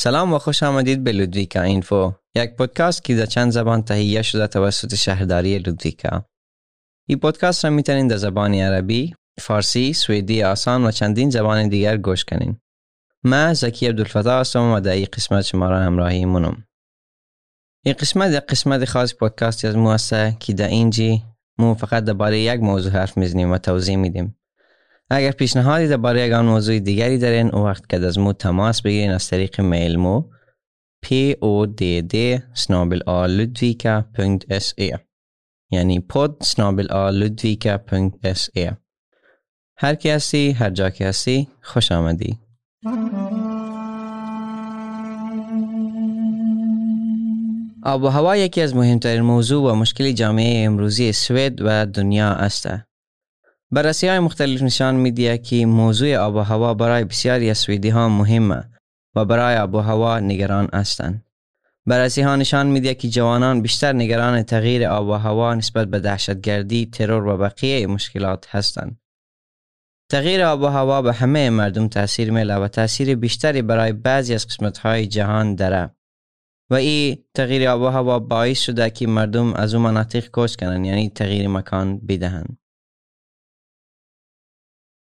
سلام و خوش آمدید به لودویکا اینفو یک پادکست که در چند زبان تهیه شده توسط شهرداری لودویکا این پادکست را می‌تونید در زبان عربی، فارسی، سوئدی آسان و چندین زبان دیگر گوش کنین. من زکی عبدالفتاح هستم و در این قسمت شما را همراهی منم. این قسمت یک قسمت خاص پادکاستی از مو که در اینجی مو فقط درباره یک موضوع حرف می‌زنیم و توضیح میدیم. اگر پیشنهادی درباره یک موضوع دیگری دارین او وقت که از مو تماس بگیرین از طریق میل مو p o d d snabel یعنی pod snabel a هر کی هستی هر جا که هستی خوش آمدی. آب و هوا یکی از مهمترین موضوع و مشکلی جامعه امروزی سوئد و دنیا است. بررسی های مختلف نشان میده که موضوع آب و هوا برای بسیاری از سوئدی ها مهمه و برای آب و هوا نگران هستند. بررسی ها نشان میده که جوانان بیشتر نگران تغییر آب و هوا نسبت به دهشتگردی، ترور و بقیه مشکلات هستند. تغییر آب و هوا به همه مردم تاثیر میله و تاثیر بیشتری برای بعضی از قسمت های جهان داره. و این تغییر آب و هوا باعث شده که مردم از اون مناطق کوچ کنن یعنی تغییر مکان بدهند.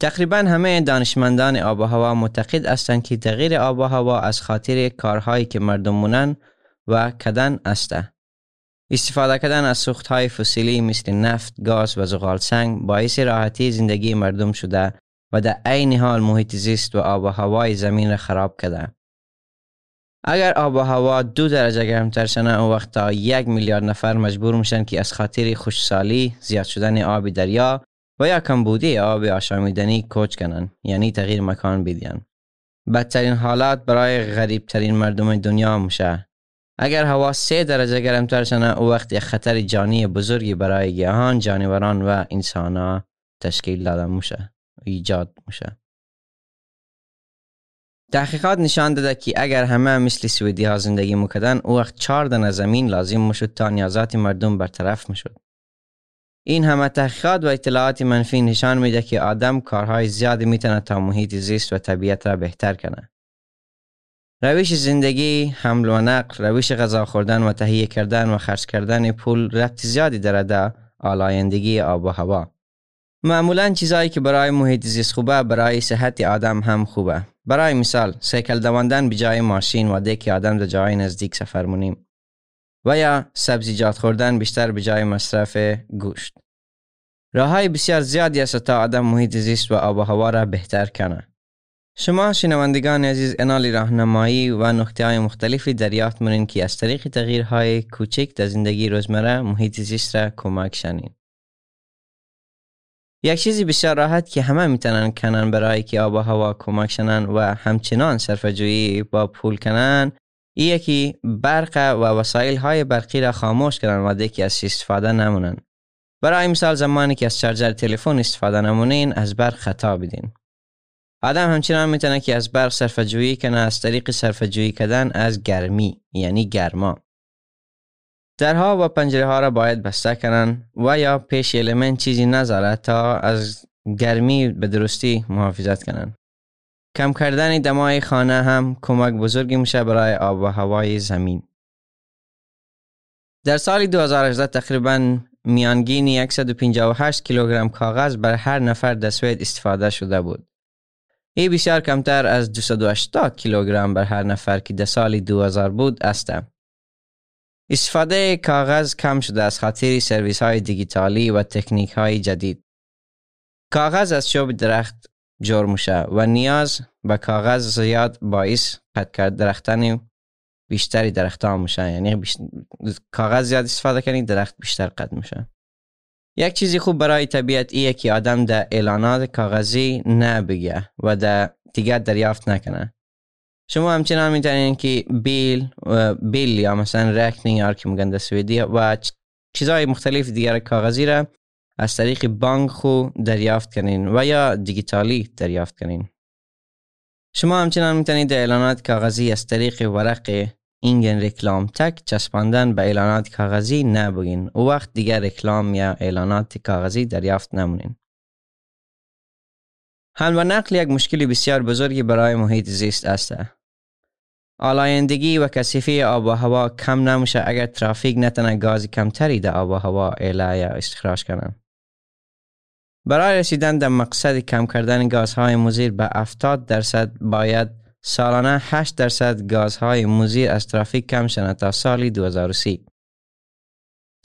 تقریبا همه دانشمندان آب و هوا معتقد هستند که تغییر آب و هوا از خاطر کارهایی که مردم مونن و کدن است. استفاده کردن از سوخت های فسیلی مثل نفت، گاز و زغال سنگ باعث راحتی زندگی مردم شده و در عین حال محیط زیست و آب و هوای زمین را خراب کرده. اگر آب و هوا دو درجه گرمتر شنه اون وقت تا یک میلیارد نفر مجبور میشن که از خاطر خوشسالی زیاد شدن آب دریا و یا کمبودی آب آشامیدنی کوچ کنن یعنی تغییر مکان بدین. بدترین حالات برای غریب ترین مردم دنیا میشه اگر هوا سه درجه گرمتر شنه او وقت خطر جانی بزرگی برای گیاهان جانوران و انسان تشکیل داده میشه ایجاد میشه تحقیقات نشان داده که اگر همه مثل سویدی ها زندگی می‌کردن او وقت چهار دن زمین لازم می‌شد تا نیازات مردم برطرف می‌شد. این همه تحقیقات و اطلاعات منفی نشان میده که آدم کارهای زیادی می‌تونه تا محیط زیست و طبیعت را بهتر کنه. روش زندگی، حمل و نقل، روش غذا خوردن و تهیه کردن و خرج کردن پول ربط زیادی داره در آلایندگی آب و هوا. معمولا چیزهایی که برای محیط زیست خوبه برای صحت آدم هم خوبه. برای مثال سیکل دواندن به جای ماشین و که آدم در جای نزدیک سفر مونیم. و یا سبزیجات خوردن بیشتر به جای مصرف گوشت. راه های بسیار زیادی است تا آدم محیط زیست و آب و هوا را بهتر کنه. شما شنوندگان عزیز انال راهنمایی و نقطه های مختلفی دریافت منین که از طریق تغییرهای کوچک در زندگی روزمره محیط زیست را کمک شنین. یک چیزی بسیار راحت که همه می‌تونن کنن برای که آب و هوا کمک شنن و همچنان صرفه با پول کنن ای یکی برق و وسایل های برقی را خاموش کردن و دیگه از استفاده نمونن. برای مثال زمانی که از چارجر تلفن استفاده نمونین از برق خطا بدین. آدم همچنان می‌تونه که از برق صرفه جویی کنه از طریق صرفه جویی کردن از گرمی یعنی گرما. درها و پنجره ها را باید بسته کنن و یا پیش المنت چیزی نذاره تا از گرمی به درستی محافظت کنن. کم کردن دمای خانه هم کمک بزرگی میشه برای آب و هوای زمین. در سال 2018 تقریبا میانگین 158 کیلوگرم کاغذ بر هر نفر در سوئد استفاده شده بود. این بسیار کمتر از 280 کیلوگرم بر هر نفر که در سال 2000 بود است. استفاده کاغذ کم شده از خاطر سرویس های دیگیتالی و تکنیک های جدید. کاغذ از شوب درخت جور میشه و نیاز به کاغذ زیاد باعث قد کرد درختان بیشتری درختان میشه یعنی کاغذ زیاد استفاده کنید درخت بیشتر قد میشه. یک چیزی خوب برای طبیعت ایه که آدم در اعلانات کاغذی نبگه و در دیگر دریافت نکنه. شما همچنان می‌تونین که بیل و بیل یا مثلا رکنینگ یا که میگن در سویدی و چیزهای مختلف دیگر کاغذی را از طریق بانک خو دریافت کنین و یا دیجیتالی دریافت کنین. شما همچنان می‌تونید اعلانات کاغذی از طریق ورق اینگن رکلام تک چسباندن به اعلانات کاغذی نبگین. او وقت دیگر رکلام یا اعلانات کاغذی دریافت نمونین. حمل و نقل یک مشکلی بسیار بزرگی برای محیط زیست است. آلایندگی و کثیفی آب و هوا کم نمیشه اگر ترافیک نتنه گاز کمتری در آب و هوا اعلای یا استخراج کنن. برای رسیدن در مقصد کم کردن گازهای مضر به 70 درصد باید سالانه 8 درصد گازهای مضر از ترافیک کم شنه تا سال 2030.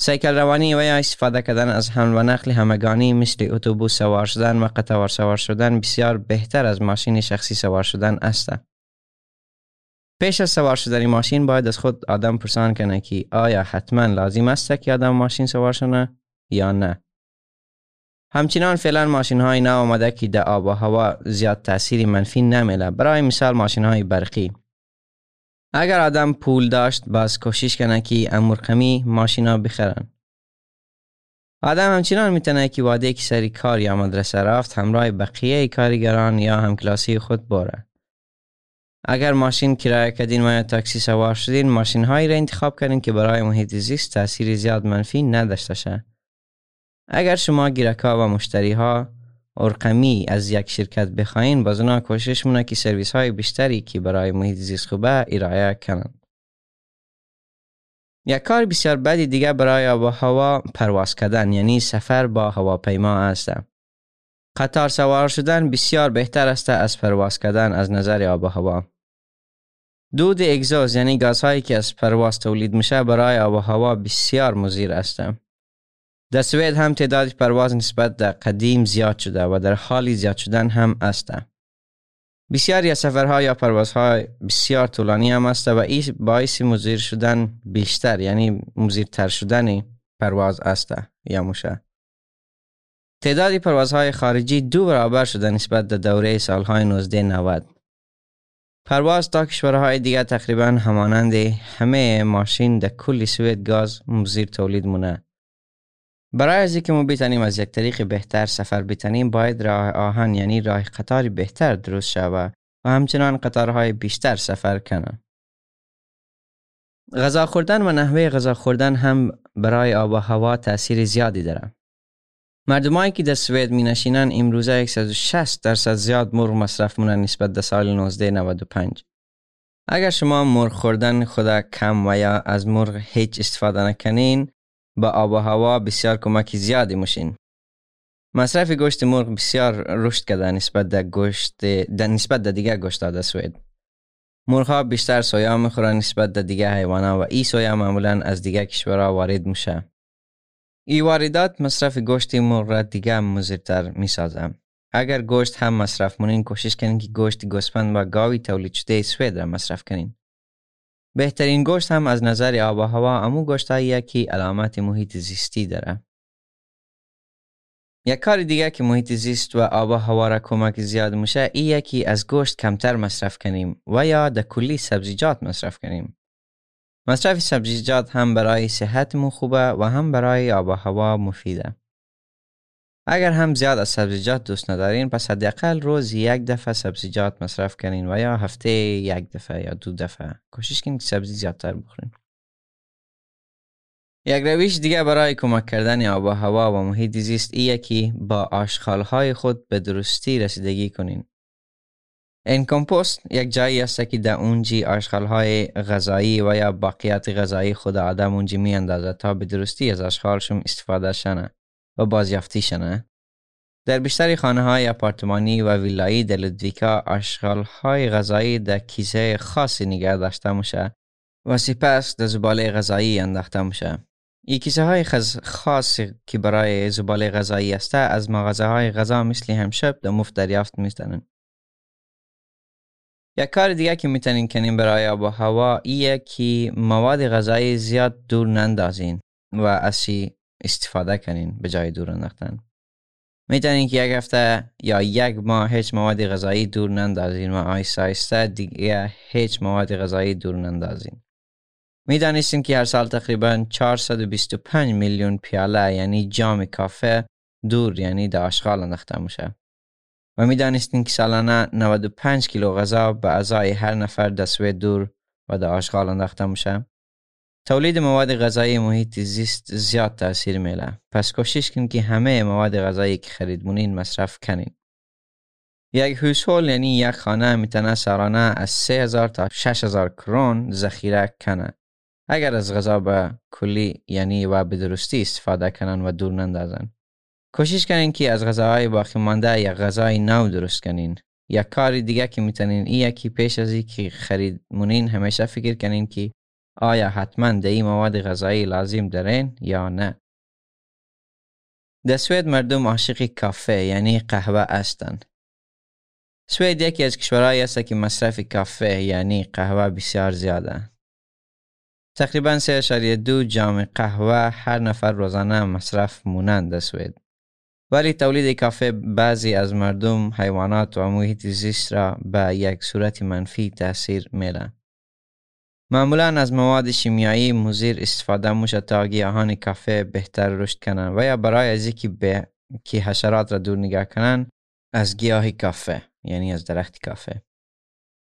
سیکل روانی و یا استفاده کردن از حمل و نقل همگانی مثل اتوبوس سوار شدن و قطار سوار شدن بسیار بهتر از ماشین شخصی سوار شدن است. پیش از سوار شدن ماشین باید از خود آدم پرسان کنه که آیا حتما لازم است که آدم ماشین سوار شده یا نه. همچنان فعلا ماشین های نو که در آب و هوا زیاد تاثیری منفی نمیله برای مثال ماشین های برقی. اگر آدم پول داشت باز کوشش کنه که امورقمی ماشینا بخرن. آدم همچنان می‌تونه که واده که سری کار یا مدرسه رفت همراه بقیه کارگران یا همکلاسی خود باره اگر ماشین کرایه کردین و یا تاکسی سوار شدین ماشین هایی را انتخاب کردین که برای محیط زیست تاثیر زیاد منفی نداشته شه. اگر شما گیرکا و مشتری ها ارقمی از یک شرکت بخواین باز اونا کوشش مونه که سرویس های بیشتری که برای محیط زیست خوبه ارائه کنند. یک کار بسیار بدی دیگه برای آب و هوا پرواز کردن یعنی سفر با هواپیما است. قطار سوار شدن بسیار بهتر است از پرواز کردن از نظر آب و هوا. دود اگزوز یعنی گازهایی که از پرواز تولید میشه برای آب و هوا بسیار مزیر است. در سوید هم تعداد پرواز نسبت در قدیم زیاد شده و در حالی زیاد شدن هم است. بسیاری از سفرها یا پروازهای بسیار طولانی هم است و این باعث مزیر شدن بیشتر یعنی مزیرتر شدن پرواز است یا موشه. تعداد پروازهای خارجی دو برابر شده نسبت در دوره سالهای 1990. پرواز تا کشورهای دیگر تقریبا همانند همه ماشین در کل سوید گاز مزیر تولید مونه. برای از اینکه ما بتانیم از یک طریق بهتر سفر بتانیم باید راه آهن یعنی راه قطاری بهتر درست شود و همچنان قطارهای بیشتر سفر کنند. غذا خوردن و نحوه غذا خوردن هم برای آب و هوا تاثیر زیادی دارند. مردمایی که در سوید می نشینن امروزه 160 درصد زیاد مرغ مصرف مونن نسبت در سال 1995. اگر شما مرغ خوردن خدا کم و یا از مرغ هیچ استفاده نکنین با آب و هوا بسیار کمک زیادی مشین. مصرف گوشت مرغ بسیار رشد کرده نسبت در گوشت در نسبت در دیگر گوشت در سوید. مرغ ها بیشتر سویا می‌خورن نسبت در دیگر حیوانات و این سویا معمولا از دیگر کشورها وارد میشه. ای واردات مصرف گوشت مرغ را دیگه مزیرتر می‌سازم. اگر گوشت هم مصرف مونین کوشش کنین که گوشت گوسفند و گاوی تولید شده سوید را مصرف کنین. بهترین گوشت هم از نظر آب و هوا امو گوشت که علامت محیط زیستی داره. یک کار دیگه که محیط زیست و آب و هوا را کمک زیاد میشه ای یکی از گوشت کمتر مصرف کنیم و یا در کلی سبزیجات مصرف کنیم. مصرف سبزیجات هم برای صحتمون خوبه و هم برای آب و هوا مفیده. اگر هم زیاد از سبزیجات دوست ندارین پس حداقل روز یک دفعه سبزیجات مصرف کنین و یا هفته یک دفعه یا دو دفعه. کوشش کنین که سبزی زیادتر بخورین. یک روش دیگه برای کمک کردن آب و هوا و محیط زیست ایه که با آشغالهای خود به درستی رسیدگی کنین. این کمپوست یک جایی است که در اونجی آشغالهای غذایی و یا باقیات غذایی خود آدم اونجی می تا به درستی از آشغالشون استفاده شنه. و بازیافتی شنه در بیشتر خانه های اپارتمانی و ویلایی در لدویکا آشغال های غذایی در کیسه خاصی نگه داشته میشه و سپس در زباله غذایی انداخته میشه. این کیسه های خاصی که برای زباله غذایی است از مغازه های غذا مثل همشب در مفت دریافت میتنن. یک کار دیگه که می‌تونین کنین برای آب و هوا ایه که مواد غذایی زیاد دور نندازین و اسی استفاده کنین به جای دور انداختن. می‌تونین که یک هفته یا یک ماه هیچ مواد غذایی دور نندازین و آیسته آیسته دیگه هیچ مواد غذایی دور نندازین. می‌دانستیم که هر سال تقریبا 425 میلیون پیاله یعنی جام کافه دور یعنی در آشغال انداخته میشه. و می‌دانستیم که سالانه 95 کیلو غذا به اعضای هر نفر دستوی دور و در آشغال انداخته میشه. تولید مواد غذایی محیط زیست زیاد تاثیر میله پس کوشش کن که همه مواد غذایی که خرید مونین مصرف کنین. یک هوسول یعنی یک خانه می‌تونه سرانه از 3000 تا 6000 کرون ذخیره کنه. اگر از غذا به کلی یعنی و به درستی استفاده کنن و دور نندازن. کوشش کنین که از غذاهای باقی مانده یا غذای نو درست کنین. یا کاری دیگه که می‌تونین ای یکی پیش از که خرید مونین همیشه فکر کنین که آیا حتما ده این مواد غذایی لازم دارین یا نه؟ در سوید مردم عاشق کافه یعنی قهوه هستند سوید یکی از کشورهایی است که مصرف کافه یعنی قهوه بسیار زیاده. تقریبا 3.2 جام قهوه هر نفر روزانه مصرف مونند در سوید ولی تولید کافه بعضی از مردم حیوانات و محیط زیست را به یک صورت منفی تاثیر میده. معمولا از مواد شیمیایی مزیر استفاده میشه تا گیاهان کافه بهتر رشد کنند و یا برای از اینکه به که حشرات را دور نگاه کنند از گیاه کافه یعنی از درخت کافه.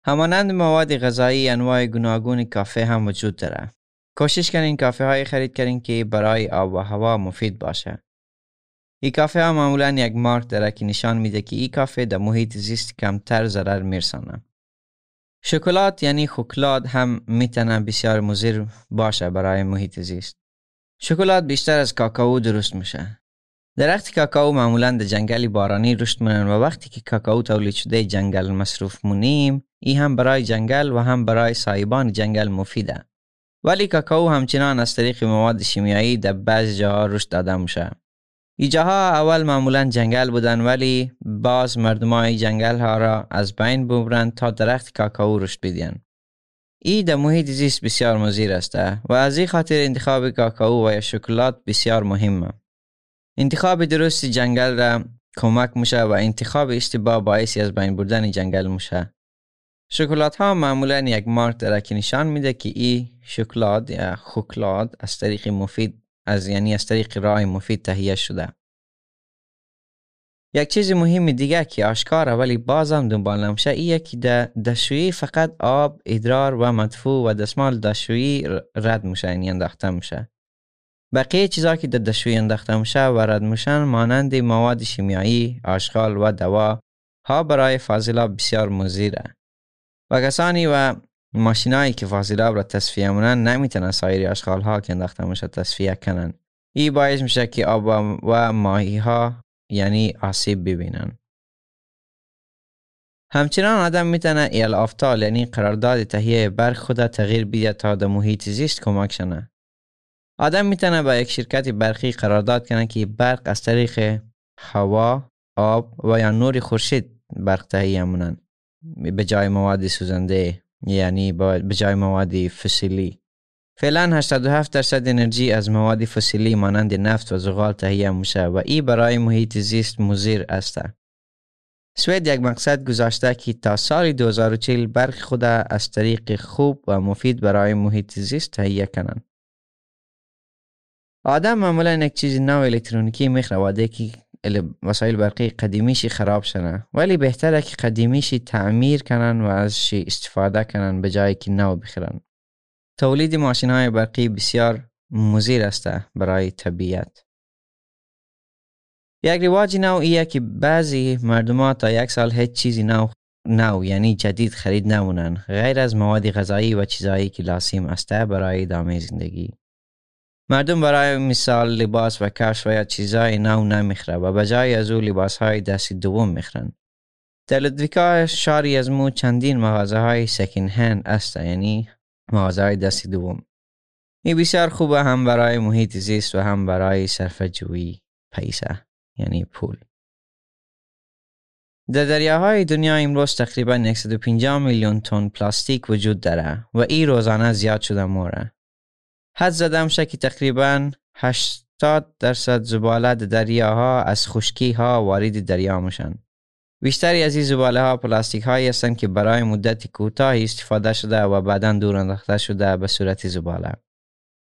همانند مواد غذایی انواع گوناگون کافه هم وجود داره کوشش کنین کافه های خرید کنین که برای آب و هوا مفید باشه. ای کافه ها معمولا یک مارک داره که نشان میده که ای کافه در محیط زیست کمتر ضرر میرسانه. شکلات یعنی خوکلاد هم می‌تونه بسیار مضر باشه برای محیط زیست. شکلات بیشتر از کاکائو درست میشه. درخت کاکائو معمولا در جنگل بارانی رشد می‌کنن و وقتی که کاکائو تولید شده جنگل مصروف مونیم ای هم برای جنگل و هم برای سایبان جنگل مفیده. ولی کاکائو همچنان از طریق مواد شیمیایی در بعض جاها رشد داده میشه. ایجاها اول معمولا جنگل بودن ولی باز مردمای جنگل ها را از بین ببرند تا درخت کاکائو رشد بدین. ای در محیط زیست بسیار مزیر است و از این خاطر انتخاب کاکائو و یا شکلات بسیار مهمه. انتخاب درست جنگل را کمک میشه و انتخاب اشتباه باعثی از بین بردن جنگل میشه. شکلات ها معمولا یک مارک داره که نشان میده که ای شکلات یا خوکلات از طریق مفید از یعنی از طریق راه مفید تهیه شده. یک چیز مهم دیگه که آشکاره ولی بازم دنبال نمیشه ایه که در دشویی فقط آب، ادرار و مدفوع و دستمال دشویی رد میشه یعنی انداخته میشه. بقیه چیزا که در دشویی انداخته میشه و رد میشن مانند مواد شیمیایی، آشغال و دوا ها برای فاضلا بسیار مزیره و کسانی و ماشینایی که فاضلاب را تصفیه مونن نمی‌تونن سایر اشغال ها که انداخته میشه تصفیه کنن. ای باعث میشه که آب و ماهی ها یعنی آسیب ببینن. همچنان آدم می‌تونه ایل آفتال یعنی قرارداد تهیه برق خود تغییر بیده تا در محیط زیست کمک شنه. آدم می‌تونه با یک شرکت برقی قرارداد کنه که برق از طریق هوا، آب و یا نور خورشید برق تهیه مونن به جای مواد سوزنده یعنی به جای مواد فسیلی فعلا 87 درصد انرژی از مواد فسیلی مانند نفت و زغال تهیه میشه و ای برای محیط زیست مزیر است. سوید یک مقصد گذاشته که تا سال 2040 برق خود از طریق خوب و مفید برای محیط زیست تهیه کنند. آدم معمولا یک چیز نو الکترونیکی میخواده که وسایل برقی قدیمیشی خراب شنه. ولی بهتره که قدیمیشی تعمیر کنن و ازشی استفاده کنن به جایی که نو بخرن. تولید ماشین های برقی بسیار مزیر است برای طبیعت. یک رواج نو ایه که بعضی مردم تا یک سال هیچ چیزی نو نو یعنی جدید خرید نمونن. غیر از مواد غذایی و چیزهایی که لازم است برای ادامه زندگی. مردم برای مثال لباس و کفش و یا چیزای نو نمی‌خره و بجای از او لباس های دستی دوم می‌خرن. در لدویکا شاری از مو چندین مغازه های سکین هند است یعنی مغازه های دستی دوم. این بسیار خوبه هم برای محیط زیست و هم برای صرف جویی پیسه یعنی پول. در دریاهای دنیا امروز تقریبا 150 میلیون تن پلاستیک وجود داره و این روزانه زیاد شده موره. حد زدم که تقریبا 80 درصد زباله دریاها از خشکی ها وارد دریا میشن. بیشتری از این زباله ها پلاستیک هایی هستند که برای مدت کوتاهی استفاده شده و بعدا دور انداخته شده به صورت زباله.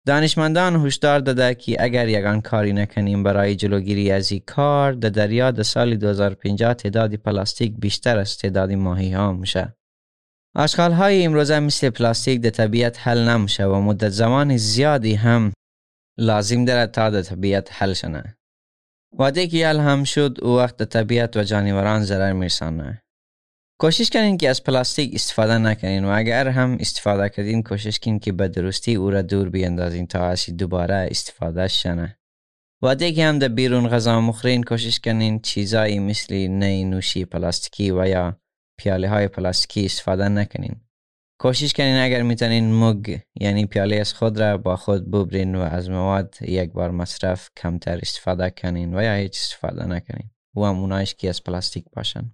دانشمندان هشدار داده که اگر یگان کاری نکنیم برای جلوگیری از این کار در دریا در سال 2050 تعداد پلاستیک بیشتر از تعداد ماهی ها میشه. آشغال های امروزه مثل پلاستیک در طبیعت حل نمیشه و مدت زمان زیادی هم لازم داره تا در طبیعت حل شنه. وعده که یل هم شد او وقت طبیعت و جانوران ضرر میرسانه کوشش کنین که از پلاستیک استفاده نکنین و اگر هم استفاده کردین کوشش کنین که به درستی او را دور بیندازین تا اسی دوباره استفاده شنه و دیگه هم در بیرون غذا مخرین کوشش کنین چیزایی مثل نی نوشی پلاستیکی و یا پیاله های پلاستیکی استفاده نکنین. کوشش کنین اگر می‌تونین مگ یعنی پیاله از خود را با خود ببرین و از مواد یک بار مصرف کمتر استفاده کنین و یا هیچ استفاده نکنین. و هم اونایش که از پلاستیک باشن.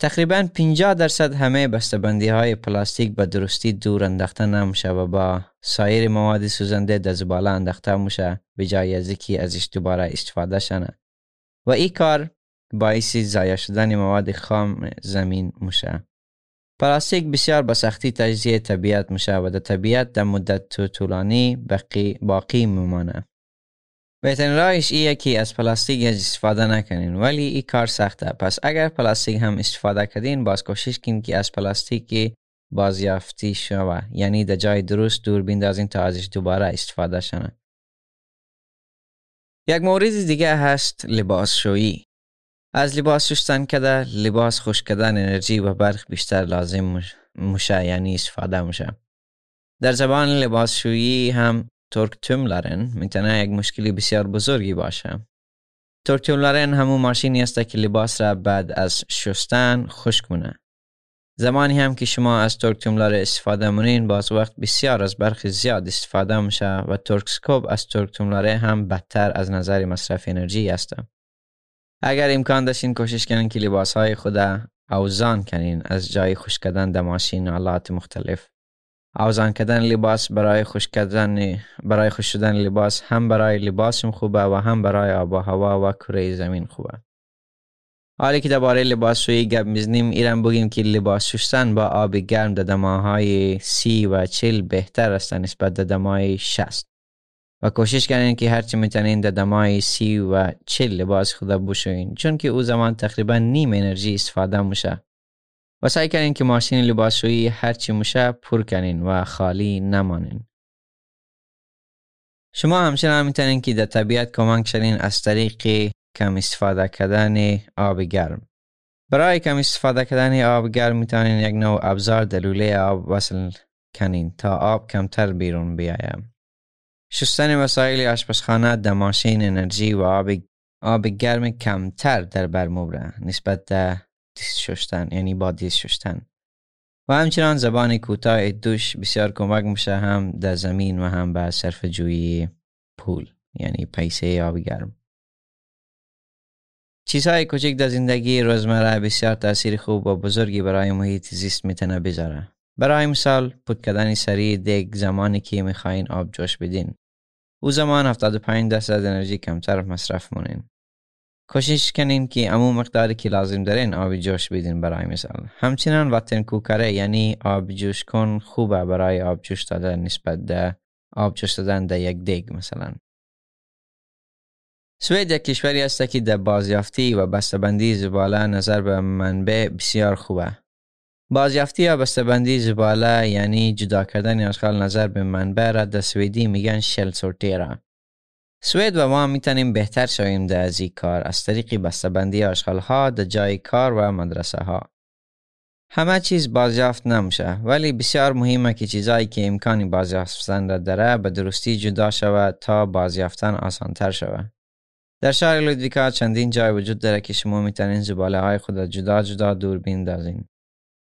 تقریبا 50 درصد همه بسته‌بندی های پلاستیک به درستی دور انداخته نمیشه و با سایر مواد سوزنده در زباله انداخته میشه به جای از اینکه ازش دوباره استفاده شنه. و این کار باعث ضایع شدن مواد خام زمین میشه پلاستیک بسیار به سختی تجزیه طبیعت میشه و در طبیعت در مدت طولانی باقی, باقی میمانه. بهترین راهش ایه که از پلاستیک استفاده نکنین ولی این کار سخته. پس اگر پلاستیک هم استفاده کردین باز کوشش کنین که از پلاستیک بازیافتی شوه. یعنی در جای درست دور بیندازین تا ازش دوباره استفاده شنه یک مورد دیگه هست لباس شویی از لباس شستن کده لباس خوش کردن انرژی و برق بیشتر لازم میشه یعنی استفاده میشه در زبان لباس شویی هم ترک تملرن می‌تونه یک مشکلی بسیار بزرگی باشه. ترک تملرن همون ماشینی است که لباس را بعد از شستن خشک کنه زمانی هم که شما از ترک تملر استفاده منین باز وقت بسیار از برخی زیاد استفاده میشه و ترک سکوب از ترک تملره هم بدتر از نظر مصرف انرژی است اگر امکان داشتین کوشش کنین که لباس های خود اوزان کنین از جای خوش کردن در ماشین آلات مختلف. اوزان کردن لباس برای خوش کردن برای خوش شدن لباس هم برای لباسم خوبه و هم برای آب و هوا و کره زمین خوبه. حالی که درباره لباس شویی گپ می‌زنیم ایران بگیم که لباس شستن با آب گرم در دماهای سی و چل بهتر است نسبت در دمای شست و کوشش کنین که هرچی می‌تونین در دمای سی و چل لباس خود بشوین چون که او زمان تقریبا نیم انرژی استفاده میشه. و سعی کنین که ماشین لباسشویی هرچی میشه پر کنین و خالی نمانین. شما همچنان می‌تونین که در طبیعت کمک شدین از طریق کم استفاده کردن آب گرم. برای کم استفاده کردن آب گرم می‌تونین یک نوع ابزار دلوله آب وصل کنین تا آب کمتر بیرون بیاید. شستن وسایل آشپزخانه در ماشین انرژی و آب آب گرم کمتر در بر نسبت در دیست شستن یعنی با دیست شستن. و همچنان زبان کوتاه دوش بسیار کمک میشه هم در زمین و هم به صرف جویی پول یعنی پیسه آب گرم. چیزهای کوچک در زندگی روزمره بسیار تاثیر خوب و بزرگی برای محیط زیست می‌تونه بذاره. برای مثال پود کردن سریع دیگ زمانی که می‌خواین آب جوش بدین. او زمان 75 درصد انرژی کمتر مصرف مونین. کوشش کنین که امو مقداری که لازم دارین آب جوش بدین برای مثال. همچنان واتن کوکره یعنی آب جوش کن خوبه برای آب جوش دادن نسبت ده آب جوش دادن در یک دیگ مثلا. سوید یک کشوری است که در بازیافتی و بسته‌بندی زباله نظر به منبع بسیار خوبه. بازیافتی یا بسته‌بندی زباله یعنی جدا کردن اشغال نظر به منبع را در سویدی میگن شل سورتیرا. سوید و ما می‌تونیم بهتر شویم در از این کار از طریق بسته‌بندی اشغال ها در جای کار و مدرسه ها همه چیز بازیافت نمیشه ولی بسیار مهمه که چیزایی که امکانی بازیافتن را داره به درستی جدا شود تا بازیافتن آسانتر شود در شهر لودویکا چندین جای وجود داره که شما می‌تونین زباله های خود جدا جدا دور بیندازین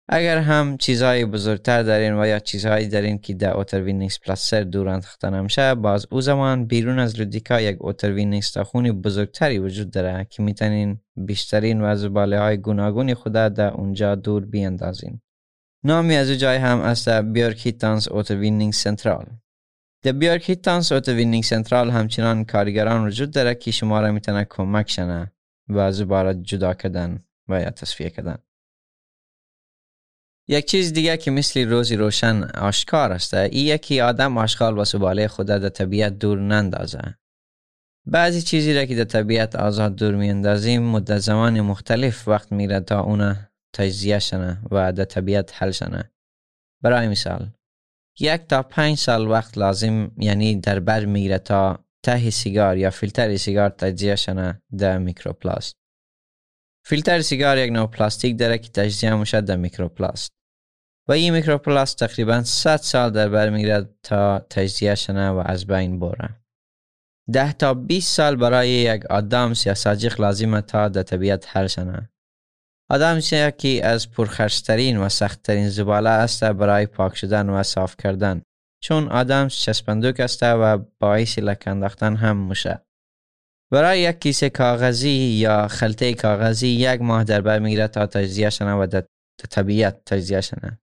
اگر هم چیزهای بزرگتر دارین و یا چیزهایی دارین که در اوتر ویننگز پلاسر دور انداخته نمیشه باز او زمان بیرون از لودیکا یک اوتر ویننگز خونی بزرگتری وجود داره که می‌تونین بیشترین و زباله های گوناگونی خود در اونجا دور بیاندازین نامی از جای هم است بیارک هیتانس اوتر سنترال در بیارک هیتانس اوتر ویننگ سنترال همچنان کارگران وجود داره که شما را می‌تونه کمک شنه و زباله جدا کردن و یا تصفیه کردن. یک چیز دیگه که مثل روزی روشن آشکار است ای یکی آدم آشغال و سباله خود در طبیعت دور نندازه. بعضی چیزی را که در طبیعت آزاد دور میاندازیم مدت زمان مختلف وقت میره تا اون تجزیه شنه و در طبیعت حل شنه. برای مثال یک تا پنج سال وقت لازم یعنی در بر میره تا ته سیگار یا فیلتر سیگار تجزیه شنه در میکروپلاست. فیلتر سیگار یک نوع پلاستیک داره که تجزیه میشه در میکروپلاست. و این میکروپلاست تقریبا 100 سال در بر می‌گیرد تا تجزیه شنه و از بین بره. ده تا 20 سال برای یک آدم سیاساجیق لازم تا در طبیعت حل شنه. آدم که از پرخرشترین و سختترین زباله است برای پاک شدن و صاف کردن چون آدم چسبندوک است و باعث لکنداختن هم میشه. برای یک کیسه کاغذی یا خلطه کاغذی یک ماه در بر می‌گیره تا تجزیه شنه و در طبیعت تجزیه شنه.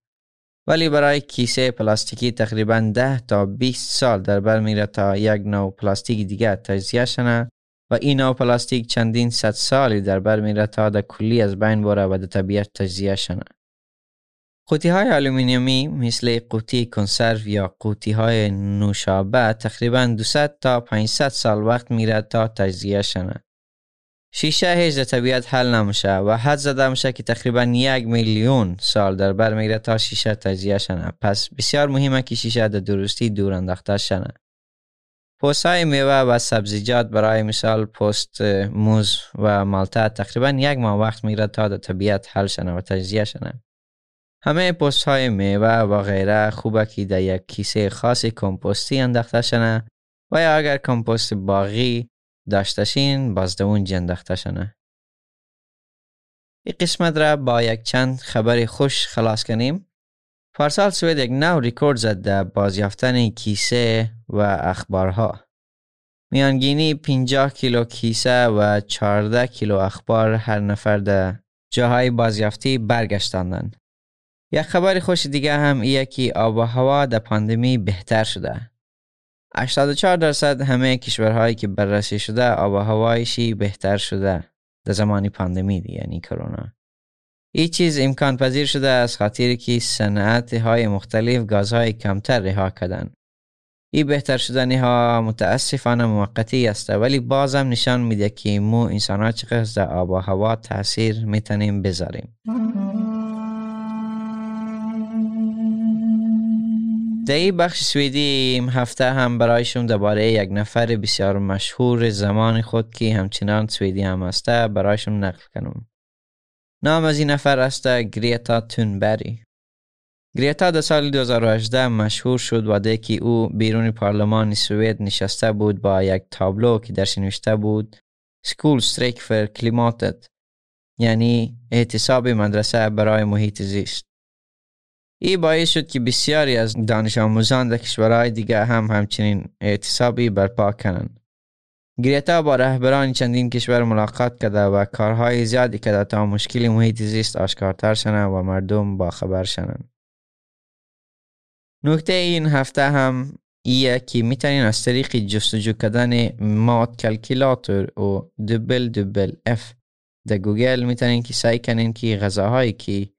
ولی برای کیسه پلاستیکی تقریبا 10 تا 20 سال در بر میره تا یک نوع پلاستیک دیگه تجزیه شنه و این نوع پلاستیک چندین صد سالی در بر میره تا در کلی از بین بره و در طبیعت تجزیه شنه قوطی های آلومینیومی مثل قوطی کنسرو یا قوطی های نوشابه تقریبا 200 تا 500 سال وقت میره تا تجزیه شنه. شیشه هیچ در طبیعت حل نمیشه و حد زده میشه که تقریبا یک میلیون سال در بر میره تا شیشه تجزیه شنه. پس بسیار مهمه که شیشه در درستی دور انداخته شنه. پوست میوه و سبزیجات برای مثال پست موز و مالته تقریبا یک ماه وقت میره تا در طبیعت حل شنه و تجزیه شنه. همه پست های میوه و غیره خوبه که در یک کیسه خاصی کمپوستی انداخته شنه و یا اگر کمپوست باقی داشتشین باز اون انداخته شنه. این قسمت را با یک چند خبر خوش خلاص کنیم. پارسال سوید یک نو ریکورد زد در بازیافتن کیسه و اخبارها. میانگینی 50 کیلو کیسه و 14 کیلو اخبار هر نفر در جاهای بازیافتی برگشتاندند. یک خبر خوش دیگه هم ایه که آب و هوا در پاندمی بهتر شده. 84 درصد همه کشورهایی که بررسی شده آب و هوایشی بهتر شده در زمانی پاندمی یعنی کرونا. این چیز امکان پذیر شده از خاطر که صنعت های مختلف گازهای کمتر رها کردن. این بهتر شدنی ها متاسفانه موقتی است ولی بازم نشان میده که مو انسان ها چقدر در آب و هوا تاثیر می‌تونیم بذاریم. در این بخش سویدی این هفته هم برایشون درباره یک نفر بسیار مشهور زمان خود که همچنان سویدی هم هسته برایشون نقل کنم. نام از این نفر است گریتا تونبری. گریتا در سال 2018 مشهور شد وده که او بیرون پارلمان سوید نشسته بود با یک تابلو که درش نوشته بود skolstrejk för klimatet یعنی اعتصاب مدرسه برای محیط زیست. ای باعث شد که بسیاری از دانش آموزان در کشورهای دیگر هم همچنین اعتصابی برپا کنند. گریتا با رهبران چندین کشور ملاقات کرده و کارهای زیادی کرده تا مشکل محیط زیست آشکارتر شنه و مردم با خبر شنن. نکته این هفته هم ایه که می‌تونین از طریق جستجو کردن مات کلکیلاتور و دبل دبل اف در گوگل می‌تونین که سعی کنین که غذاهایی که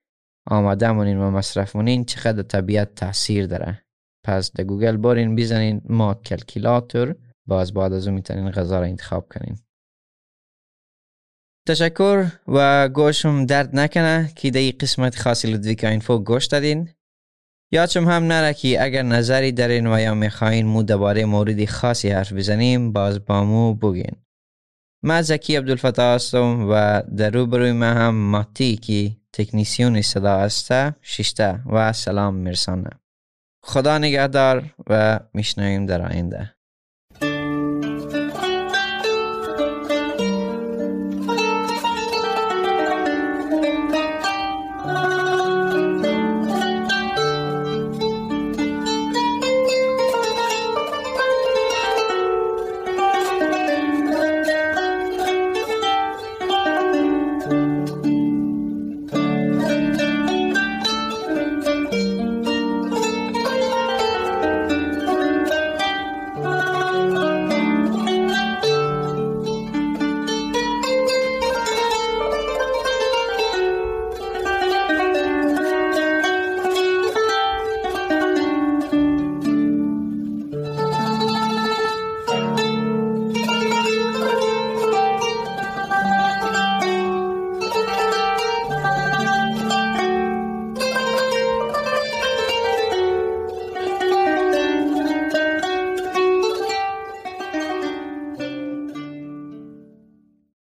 آماده مونین و مصرف مونین چقدر طبیعت تاثیر داره. پس در گوگل بارین بزنین matkalkylator. باز بعد از اون می‌تونین غذا را انتخاب کنین. تشکر و گوشم درد نکنه. که در قسمت خاصی لدویکا info گوش دادین. یادشم هم نره که اگر نظری دارین و یا می‌خواین مو درباره موردی خاصی حرف بزنیم باز با مو بگین. من زکی عبدالفتاح هستم و در روبروی من هم ماتی که تکنیسیون صدا است ششته و سلام میرسانه خدا نگهدار و میشنویم در آینده.